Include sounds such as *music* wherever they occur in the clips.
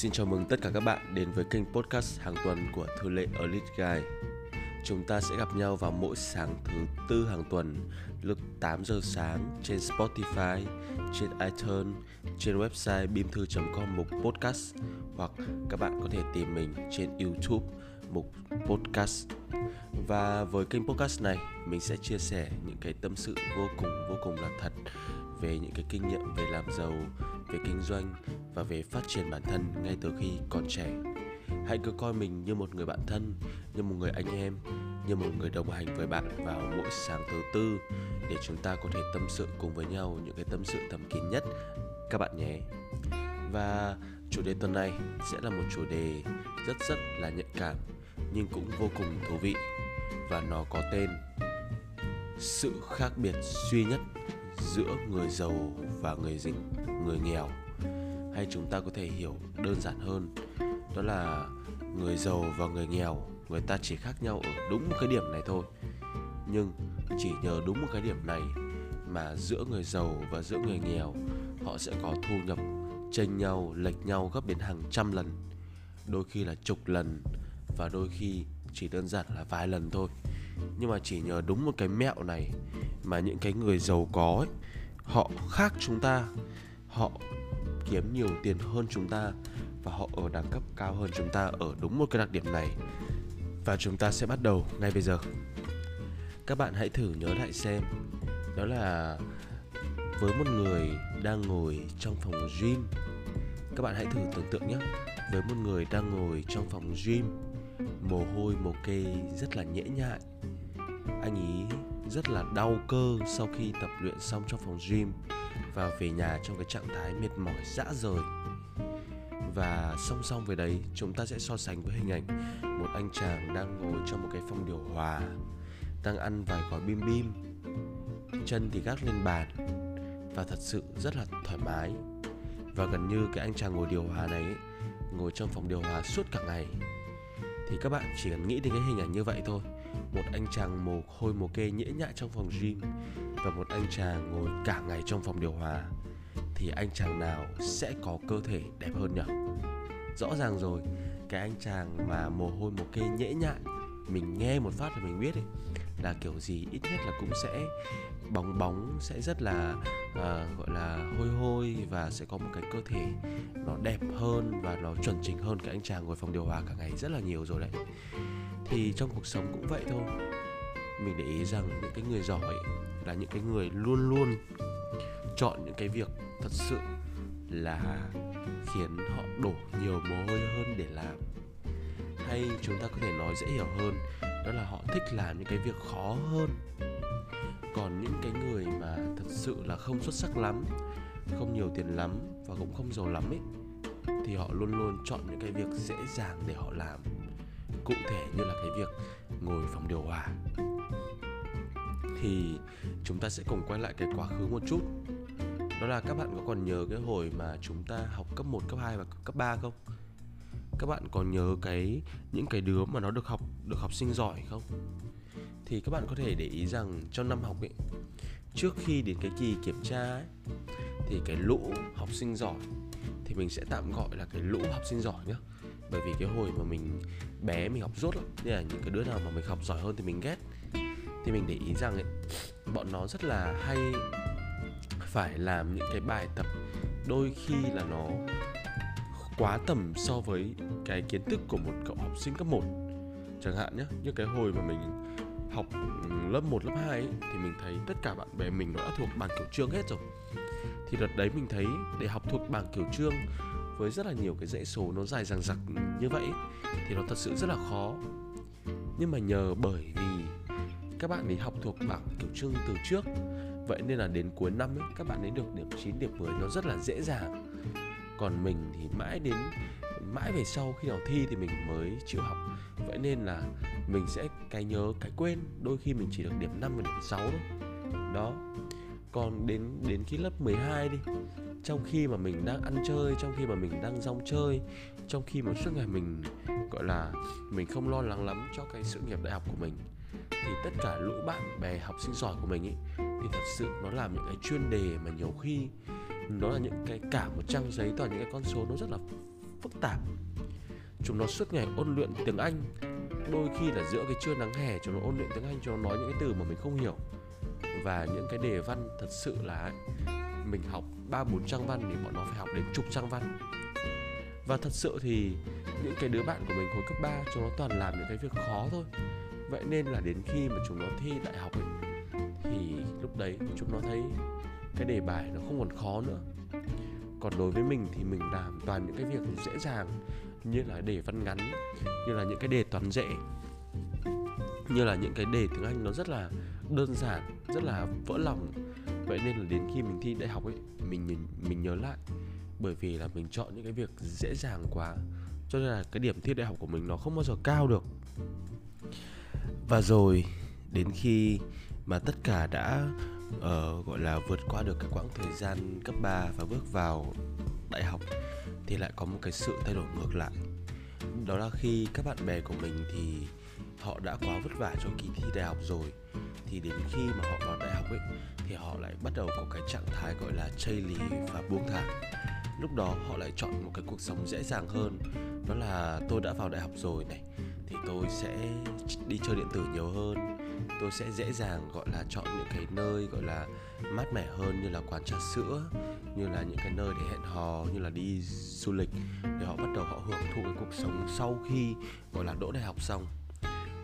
Xin chào mừng tất cả các bạn đến với kênh podcast hàng tuần của Thư lệ Elite Guy. Chúng ta sẽ gặp nhau vào mỗi sáng thứ tư hàng tuần lúc 8 giờ sáng trên Spotify, trên iTunes, trên website bimthu.com mục podcast hoặc các bạn có thể tìm mình trên YouTube mục podcast. Và với kênh podcast này, mình sẽ chia sẻ những cái tâm sự vô cùng vô cùng là thật về những cái kinh nghiệm về làm giàu, về kinh doanh và về phát triển bản thân ngay từ khi còn trẻ. Hãy cứ coi mình như một người bạn thân, như một người anh em, như một người đồng hành với bạn vào mỗi sáng thứ tư để chúng ta có thể tâm sự cùng với nhau những cái tâm sự thầm kín nhất các bạn nhé. Và chủ đề tuần này sẽ là một chủ đề rất rất là nhạy cảm nhưng cũng vô cùng thú vị và nó có tên sự khác biệt duy nhất giữa người giàu và người dính người nghèo. Hay chúng ta có thể hiểu đơn giản hơn đó là người giàu và người nghèo người ta chỉ khác nhau ở đúng một cái điểm này thôi. Nhưng chỉ nhờ đúng một cái điểm này mà giữa người giàu và giữa người nghèo họ sẽ có thu nhập chênh nhau lệch nhau gấp đến hàng trăm lần đôi khi là chục lần và đôi khi chỉ đơn giản là vài lần thôi. Nhưng mà chỉ nhờ đúng một cái mẹo này mà những cái người giàu có ấy, họ khác chúng ta, họ kiếm nhiều tiền hơn chúng ta và họ ở đẳng cấp cao hơn chúng ta ở đúng một cái đặc điểm này. Và chúng ta sẽ bắt đầu ngay bây giờ. Các bạn hãy thử nhớ lại xem, đó là với một người đang ngồi trong phòng gym. Các bạn hãy thử tưởng tượng nhé, với một người đang ngồi trong phòng gym, mồ hôi, mồ kê rất là nhễ nhại. Anh ý rất là đau cơ sau khi tập luyện xong trong phòng gym và về nhà trong cái trạng thái mệt mỏi dã rời. Và song song với đấy chúng ta sẽ so sánh với hình ảnh một anh chàng đang ngồi trong một cái phòng điều hòa đang ăn vài gói bim bim chân thì gác lên bàn và thật sự rất là thoải mái. Và gần như cái anh chàng ngồi điều hòa này ấy, ngồi trong phòng điều hòa suốt cả ngày. Thì các bạn chỉ cần nghĩ đến cái hình ảnh như vậy thôi một anh chàng mồ hôi mồ kê nhễ nhại trong phòng gym và một anh chàng ngồi cả ngày trong phòng điều hòa thì anh chàng nào sẽ có cơ thể đẹp hơn nhỉ? Rõ ràng rồi cái anh chàng mà mồ hôi mồ kê nhễ nhại mình nghe một phát là mình biết ấy là kiểu gì ít nhất là cũng sẽ bóng bóng sẽ rất là à, gọi là hôi hôi và sẽ có một cái cơ thể nó đẹp hơn và nó chuẩn chỉnh hơn cái anh chàng ngồi phòng điều hòa cả ngày rất là nhiều rồi đấy thì trong cuộc sống cũng vậy thôi. Mình để ý rằng những cái người giỏi là những cái người luôn luôn chọn những cái việc thật sự là khiến họ đổ nhiều mồ hôi hơn để làm. Hay chúng ta có thể nói dễ hiểu hơn, đó là họ thích làm những cái việc khó hơn. Còn những cái người mà thật sự là không xuất sắc lắm, không nhiều tiền lắm và cũng không giàu lắm ấy, thì họ luôn luôn chọn những cái việc dễ dàng để họ làm cụ thể như là cái việc ngồi phòng điều hòa thì chúng ta sẽ cùng quay lại cái quá khứ một chút đó là các bạn có còn nhớ cái hồi mà chúng ta học cấp 1, cấp 2 và cấp 3 không? Các bạn còn nhớ cái những cái đứa mà nó được học được học sinh giỏi không? Thì các bạn có thể để ý rằng trong năm học ấy trước khi đến cái kỳ kiểm tra ấy thì cái lũ học sinh giỏi thì mình sẽ tạm gọi là cái lũ học sinh giỏi nhá bởi vì cái hồi mà mình bé mình học rốt lắm nên là những cái đứa nào mà mình học giỏi hơn thì mình ghét. Thì mình để ý rằng ấy bọn nó rất là hay phải làm những cái bài tập đôi khi là nó quá tầm so với cái kiến thức của một cậu học sinh cấp 1 chẳng hạn nhé như cái hồi mà mình học lớp 1, lớp 2 ấy, thì mình thấy tất cả bạn bè mình nó đã thuộc bảng kiểu trương hết rồi. Thì đợt đấy mình thấy để học thuộc bảng kiểu trương với rất là nhiều cái dãy số nó dài dằng dặc như vậy thì nó thật sự rất là khó. Nhưng mà nhờ bởi vì các bạn ấy học thuộc bảng kiểu trương từ trước vậy nên là đến cuối năm ấy các bạn ấy được điểm 9, điểm 10 nó rất là dễ dàng. Còn mình thì mãi đến mãi về sau khi nào thi thì mình mới chịu học. Vậy nên là mình sẽ cái nhớ cái quên đôi khi mình chỉ được điểm 5 và điểm 6 thôi. Đó còn đến đến khi lớp 12 đi. Trong khi mà mình đang ăn chơi, trong khi mà mình đang rong chơi, trong khi mà suốt ngày mình, gọi là, mình không lo lắng lắm cho cái sự nghiệp đại học của mình, thì tất cả lũ bạn bè học sinh giỏi của mình ý thì thật sự nó làm những cái chuyên đề mà nhiều khi nó là những cái cả một trang giấy, toàn những cái con số nó rất là phức tạp. Chúng nó suốt ngày ôn luyện tiếng anh, đôi khi là giữa cái trưa nắng hè chúng nó ôn luyện tiếng anh, chúng nó nói những cái từ mà mình không hiểu và những cái đề văn thật sự là mình học ba, bốn trang văn thì bọn nó phải học đến chục trang văn. Và thật sự thì những cái đứa bạn của mình hồi cấp 3 chúng nó toàn làm những cái việc khó thôi. Vậy nên là đến khi mà chúng nó thi đại học ấy, thì lúc đấy chúng nó thấy cái đề bài nó không còn khó nữa. Còn đối với mình thì mình làm toàn những cái việc dễ dàng, như là đề văn ngắn, như là những cái đề toán dễ, như là những cái đề tiếng anh nó rất là đơn giản rất là vỡ lòng. Vậy nên là đến khi mình thi đại học ấy mình mình mình nhớ lại. Bởi vì là mình chọn những cái việc dễ dàng quá. Cho nên là cái điểm thi đại học của mình nó không bao giờ cao được. Và rồi đến khi mà tất cả đã uh, gọi là vượt qua được cái quãng thời gian cấp 3 và bước vào đại học thì lại có một cái sự thay đổi ngược lại. Đó là khi các bạn bè của mình thì họ đã quá vất vả cho kỳ thi đại học rồi, thì đến khi mà họ vào đại học ấy, thì họ lại bắt đầu có cái trạng thái gọi là chây lì và buông thả. Lúc đó họ lại chọn một cái cuộc sống dễ dàng hơn, đó là tôi đã vào đại học rồi này, thì tôi sẽ đi chơi điện tử nhiều hơn. Tôi sẽ dễ dàng gọi là chọn những cái nơi gọi là mát mẻ hơn như là quán trà sữa, như là những cái nơi để hẹn hò, như là đi du lịch. Để họ bắt đầu họ hưởng thụ cái cuộc sống sau khi gọi là đỗ đại học xong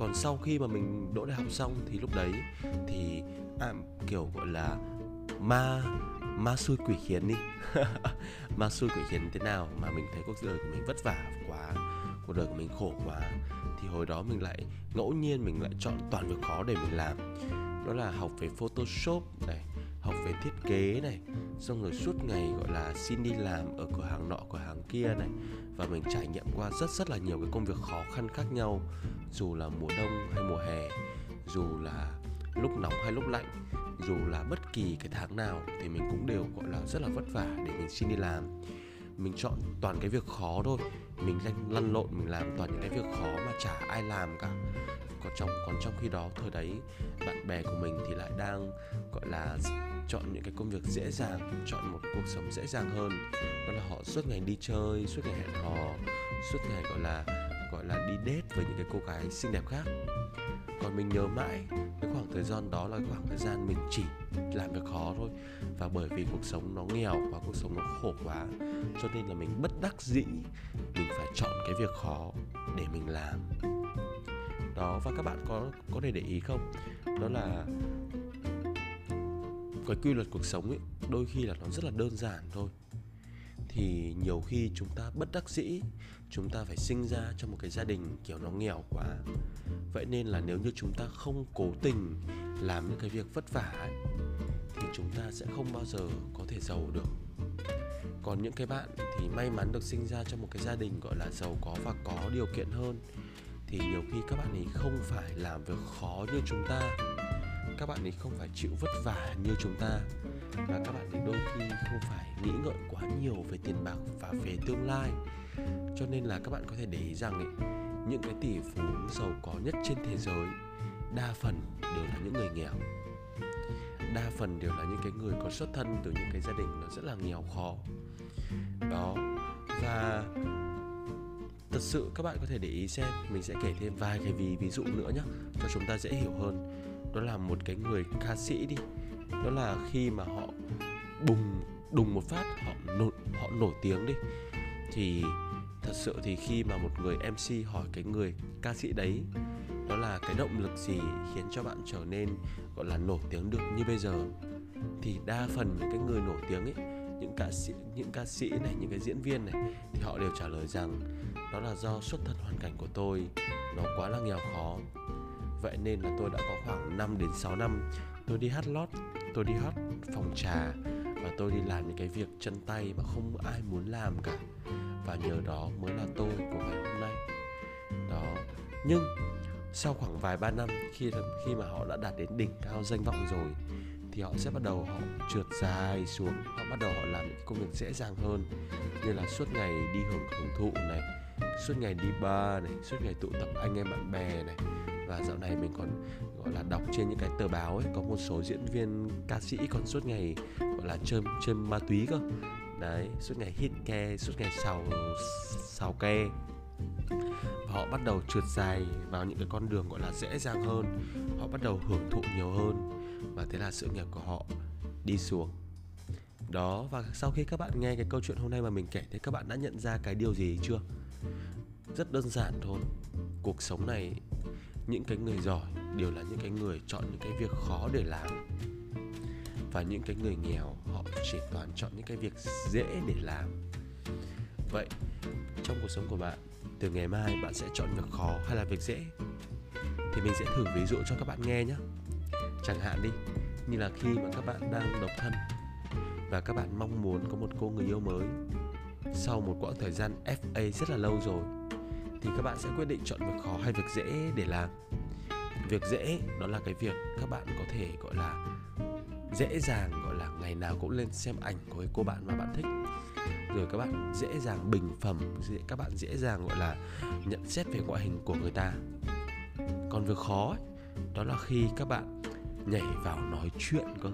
còn sau khi mà mình đỗ đại học xong thì lúc đấy thì à, kiểu gọi là ma ma xui quỷ khiến đi. *laughs* Ma xui quỷ khiến thế nào mà mình thấy cuộc đời của mình vất vả quá cuộc đời của mình khổ quá thì hồi đó mình lại ngẫu nhiên mình lại chọn toàn việc khó để mình làm. Đó là học về photoshop này học về thiết kế này xong rồi suốt ngày gọi là xin đi làm ở cửa hàng nọ cửa hàng kia này và mình trải nghiệm qua rất rất là nhiều cái công việc khó khăn khác nhau. Dù là mùa đông hay mùa hè dù là lúc nóng hay lúc lạnh dù là bất kỳ cái tháng nào thì mình cũng đều gọi là rất là vất vả để mình xin đi làm. Mình chọn toàn cái việc khó thôi. Mình lăn, lăn lộn mình làm toàn những cái việc khó mà chả ai làm cả. Còn trong còn trong khi đó thời đấy bạn bè của mình thì lại đang gọi là chọn những cái công việc dễ dàng, chọn một cuộc sống dễ dàng hơn. Đó là họ suốt ngày đi chơi, suốt ngày hẹn hò, suốt ngày, gọi là gọi là đi date với những cái cô gái xinh đẹp khác. Còn mình nhớ mãi cái khoảng thời gian đó là khoảng thời gian mình chỉ làm việc khó thôi. Và bởi vì cuộc sống nó nghèo và cuộc sống nó khổ quá, cho nên là mình bất đắc dĩ mình phải chọn cái việc khó để mình làm. Đó, và các bạn có có thể để ý không? Đó là cái quy luật cuộc sống ấy đôi khi là nó rất là đơn giản thôi. Thì nhiều khi chúng ta bất đắc dĩ chúng ta phải sinh ra trong một cái gia đình kiểu nó nghèo quá. Vậy nên là nếu như chúng ta không cố tình làm những cái việc vất vả ấy, thì chúng ta sẽ không bao giờ có thể giàu được. Còn những cái bạn thì may mắn được sinh ra trong một cái gia đình gọi là giàu có và có điều kiện hơn. Thì nhiều khi các bạn ấy không phải làm việc khó như chúng ta các bạn ấy không phải chịu vất vả như chúng ta. Và các bạn ấy đôi khi không phải nghĩ ngợi quá nhiều về tiền bạc và về tương lai. Cho nên là các bạn có thể để ý rằng ấy, những cái tỷ phú giàu có nhất trên thế giới đa phần đều là những người nghèo. Đa phần đều là những cái người có xuất thân từ những cái gia đình nó rất là nghèo khó. Đó. Và thật sự các bạn có thể để ý xem mình sẽ kể thêm vài cái ví ví dụ nữa nhé cho chúng ta dễ hiểu hơn đó là một cái người ca sĩ đi. Đó là khi mà họ bùng đùng một phát, họ nổi họ nổi tiếng đi. Thì thật sự thì khi mà một người MC hỏi cái người ca sĩ đấy, đó là cái động lực gì khiến cho bạn trở nên, gọi là, nổi tiếng được như bây giờ? Thì đa phần những cái người nổi tiếng ấy, những ca sĩ, những ca sĩ này, những cái diễn viên này, thì họ đều trả lời rằng, đó là do xuất thân hoàn cảnh của tôi, nó quá là nghèo khó vậy nên là tôi đã có khoảng 5 đến 6 năm, tôi đi hát lót, tôi đi hát phòng trà và tôi đi làm những cái việc chân tay mà không ai muốn làm cả. Và nhờ đó mới là tôi của ngày hôm nay. Đó, nhưng sau khoảng vài ba năm, khi khi mà họ đã đạt đến đỉnh cao danh vọng rồi, thì họ sẽ bắt đầu họ trượt dài xuống, họ bắt đầu họ làm những công việc dễ dàng hơn. Như là suốt ngày đi hưởng hưởng thụ này, suốt ngày đi bar này, suốt ngày tụ tập anh em bạn bè này và dạo này mình còn, gọi là, đọc trên những cái tờ báo ấy, có một số diễn viên ca sĩ còn suốt ngày, gọi là chơm chơm ma túy cơ. Đấy, suốt ngày hít ke, suốt ngày xào xào ke. Và họ bắt đầu trượt dài vào những cái con đường, gọi là, dễ dàng hơn. Họ bắt đầu hưởng thụ nhiều hơn. Và thế là sự nghiệp của họ đi xuống. Đó, và sau khi các bạn nghe cái câu chuyện hôm nay mà mình kể, thì các bạn đã nhận ra cái điều gì chưa? Rất đơn giản thôi. Cuộc sống này những cái người giỏi đều là những cái người chọn những cái việc khó để làm. Và những cái người nghèo, họ chỉ toàn chọn những cái việc dễ để làm. Vậy, trong cuộc sống của bạn, từ ngày mai bạn sẽ chọn việc khó hay là việc dễ? Thì mình sẽ thử ví dụ cho các bạn nghe nhé. Chẳng hạn đi, như là khi mà các bạn đang độc thân và các bạn mong muốn có một cô người yêu mới, sau một quãng thời gian FA rất là lâu rồi thì các bạn sẽ quyết định chọn việc khó hay việc dễ để làm. Việc dễ đó là cái việc các bạn có thể gọi là dễ dàng gọi là ngày nào cũng lên xem ảnh của cái cô bạn mà bạn thích. Rồi các bạn dễ dàng bình phẩm các bạn dễ dàng gọi là nhận xét về ngoại hình của người ta. Còn việc khó ấy, đó là khi các bạn nhảy vào nói chuyện cơ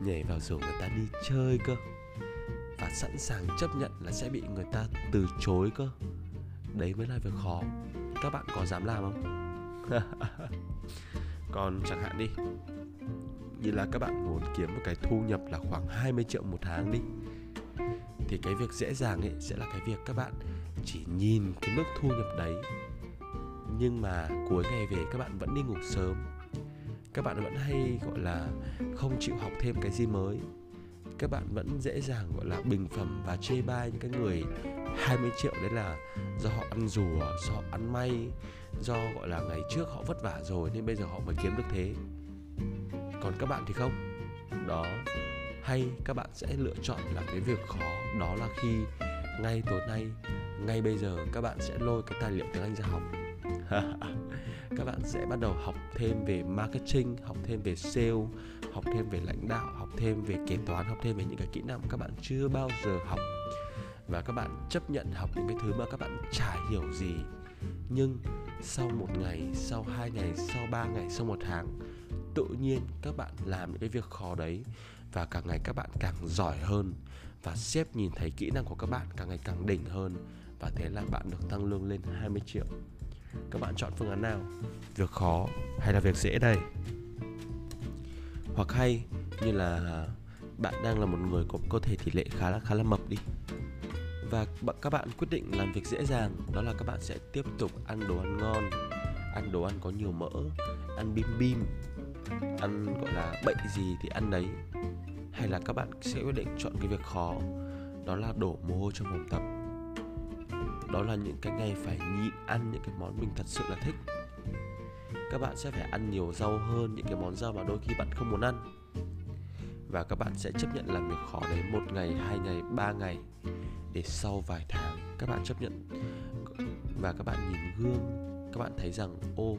nhảy vào rủ người ta đi chơi cơ và sẵn sàng chấp nhận là sẽ bị người ta từ chối cơ đấy mới là việc khó. Các bạn có dám làm không? *laughs* Còn chẳng hạn đi, như là các bạn muốn kiếm một cái thu nhập là khoảng 20 triệu một tháng đi, thì cái việc dễ dàng ấy sẽ là cái việc các bạn chỉ nhìn cái mức thu nhập đấy, nhưng mà cuối ngày về các bạn vẫn đi ngủ sớm. Các bạn vẫn hay, gọi là, không chịu học thêm cái gì mới các bạn vẫn dễ dàng gọi là bình phẩm và chê bai những cái người 20 triệu đấy là do họ ăn rùa, do họ ăn may, do gọi là ngày trước họ vất vả rồi nên bây giờ họ mới kiếm được thế. Còn các bạn thì không. Đó. Hay các bạn sẽ lựa chọn là cái việc khó đó là khi ngay tối nay, ngay bây giờ các bạn sẽ lôi cái tài liệu tiếng Anh ra học. *laughs* các bạn sẽ bắt đầu học thêm về marketing, học thêm về sale, học thêm về lãnh đạo, học thêm về kế toán, học thêm về những cái kỹ năng các bạn chưa bao giờ học. Và các bạn chấp nhận học những cái thứ mà các bạn chả hiểu gì. Nhưng sau một ngày sau hai ngày sau ba ngày sau một tháng tự nhiên các bạn làm những cái việc khó đấy và càng ngày các bạn càng giỏi hơn và sếp nhìn thấy kỹ năng của các bạn càng ngày càng đỉnh hơn. Và thế là bạn được tăng lương lên 20 triệu các bạn chọn phương án nào? Việc khó hay là việc dễ đây? Hoặc hay như là bạn đang là một người có cơ thể tỷ lệ khá là khá là mập đi. Và các bạn quyết định làm việc dễ dàng đó là các bạn sẽ tiếp tục ăn đồ ăn ngon. Ăn đồ ăn có nhiều mỡ ăn bim bim ăn gọi là bệnh gì thì ăn đấy. Hay là các bạn sẽ quyết định chọn cái việc khó đó là đổ mồ hôi trong phòng tập đó là những cái ngày phải nhịn ăn những cái món mình thật sự là thích. Các bạn sẽ phải ăn nhiều rau hơn những cái món rau mà đôi khi bạn không muốn ăn. Và các bạn sẽ chấp nhận làm việc khó đấy một ngày, hai ngày, ba ngày để sau vài tháng các bạn chấp nhận. Và các bạn nhìn gương, các bạn thấy rằng, ô,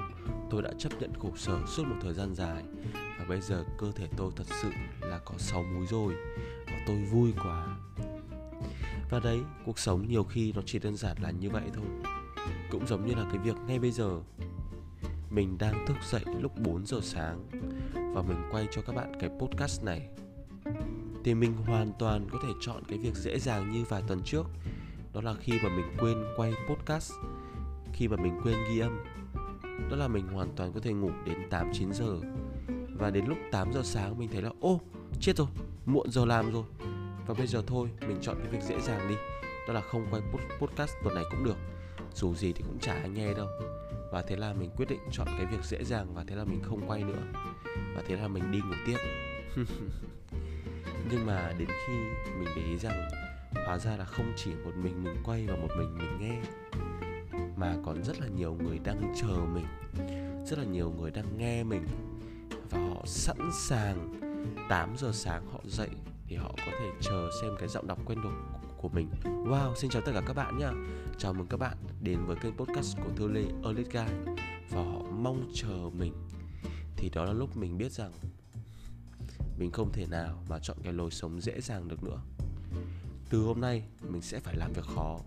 tôi đã chấp nhận khổ sở suốt một thời gian dài và bây giờ cơ thể tôi thật sự là có sáu múi rồi và tôi vui quá và đấy, cuộc sống nhiều khi nó chỉ đơn giản là như vậy thôi. Cũng giống như là cái việc ngay bây giờ, mình đang thức dậy lúc 4 giờ sáng và mình quay cho các bạn cái podcast này, thì mình hoàn toàn có thể chọn cái việc dễ dàng như vài tuần trước. Đó là khi mà mình quên quay podcast, khi mà mình quên ghi âm. Đó là mình hoàn toàn có thể ngủ đến 8 9 giờ. Và đến lúc 8 giờ sáng mình thấy là, ô, chết rồi, muộn giờ làm rồi và bây giờ thôi, mình chọn cái việc dễ dàng đi. Đó là không quay podcast tuần này cũng được. Dù gì thì cũng chả ai nghe đâu. Và thế là mình quyết định chọn cái việc dễ dàng và thế là mình không quay nữa. Và thế là mình đi ngủ tiếp. *laughs* Nhưng mà đến khi mình để ý rằng, hóa ra là không chỉ một mình mình quay và một mình mình nghe, mà còn rất là nhiều người đang chờ mình. Rất là nhiều người đang nghe mình. Và họ sẵn sàng 8 giờ sáng họ dậy thì họ có thể chờ xem cái giọng đọc quen thuộc của mình. Wow, xin chào tất cả các bạn nha. Chào mừng các bạn đến với kênh podcast của Thư Lê Elite Guy. Và họ mong chờ mình. Thì đó là lúc mình biết rằng mình không thể nào mà chọn cái lối sống dễ dàng được nữa. Từ hôm nay mình sẽ phải làm việc khó.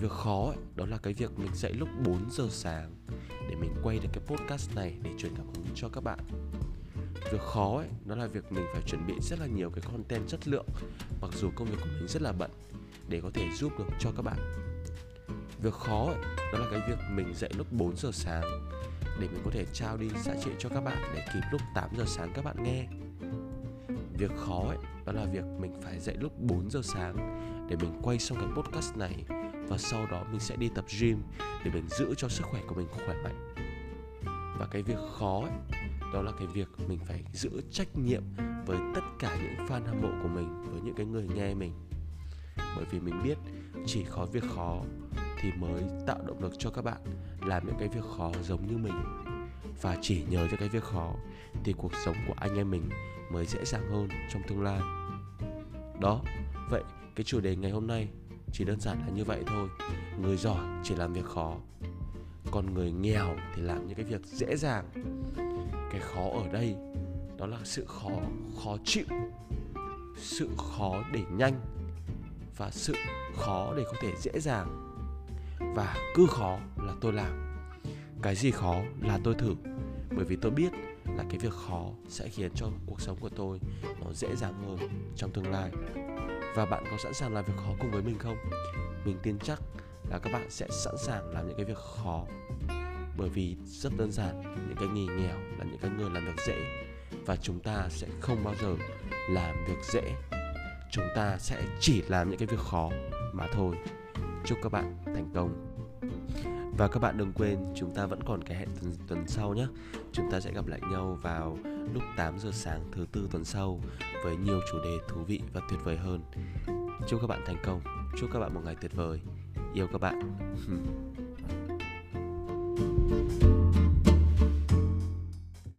Việc khó ấy, đó là cái việc mình dậy lúc 4 giờ sáng để mình quay được cái podcast này để truyền cảm hứng cho các bạn việc khó ấy đó là việc mình phải chuẩn bị rất là nhiều cái content chất lượng mặc dù công việc của mình rất là bận để có thể giúp được cho các bạn. Việc khó ấy, đó là cái việc mình dậy lúc 4 giờ sáng để mình có thể trao đi giá trị cho các bạn để kịp lúc 8 giờ sáng các bạn nghe. Việc khó ấy, đó là việc mình phải dậy lúc 4 giờ sáng để mình quay xong cái podcast này và sau đó mình sẽ đi tập gym để mình giữ cho sức khỏe của mình khỏe mạnh. Và cái việc khó ấy, đó là cái việc mình phải giữ trách nhiệm với tất cả những fan hâm mộ của mình, với những cái người nghe mình. Bởi vì mình biết chỉ có việc khó thì mới tạo động lực cho các bạn làm những cái việc khó giống như mình. Và chỉ nhờ cho cái việc khó thì cuộc sống của anh em mình mới dễ dàng hơn trong tương lai. Đó, vậy cái chủ đề ngày hôm nay chỉ đơn giản là như vậy thôi. Người giỏi chỉ làm việc khó, còn người nghèo thì làm những cái việc dễ dàng cái khó ở đây, đó là sự khó khó chịu, sự khó để nhanh và sự khó để có thể dễ dàng. Và cứ khó là tôi làm. Cái gì khó là tôi thử. Bởi vì tôi biết là cái việc khó sẽ khiến cho cuộc sống của tôi nó dễ dàng hơn trong tương lai. Và bạn có sẵn sàng làm việc khó cùng với mình không? Mình tin chắc là các bạn sẽ sẵn sàng làm những cái việc khó bởi vì rất đơn giản những cái nghề nghèo là những cái người làm việc dễ. Và chúng ta sẽ không bao giờ làm việc dễ. Chúng ta sẽ chỉ làm những cái việc khó mà thôi. Chúc các bạn thành công. Và các bạn đừng quên chúng ta vẫn còn cái hẹn tuần, tuần sau nhé. Chúng ta sẽ gặp lại nhau vào lúc 8 giờ sáng thứ tư tuần sau Với nhiều chủ đề thú vị và tuyệt vời hơn. Chúc các bạn thành công. Chúc các bạn một ngày tuyệt vời. Yêu các bạn. *laughs* you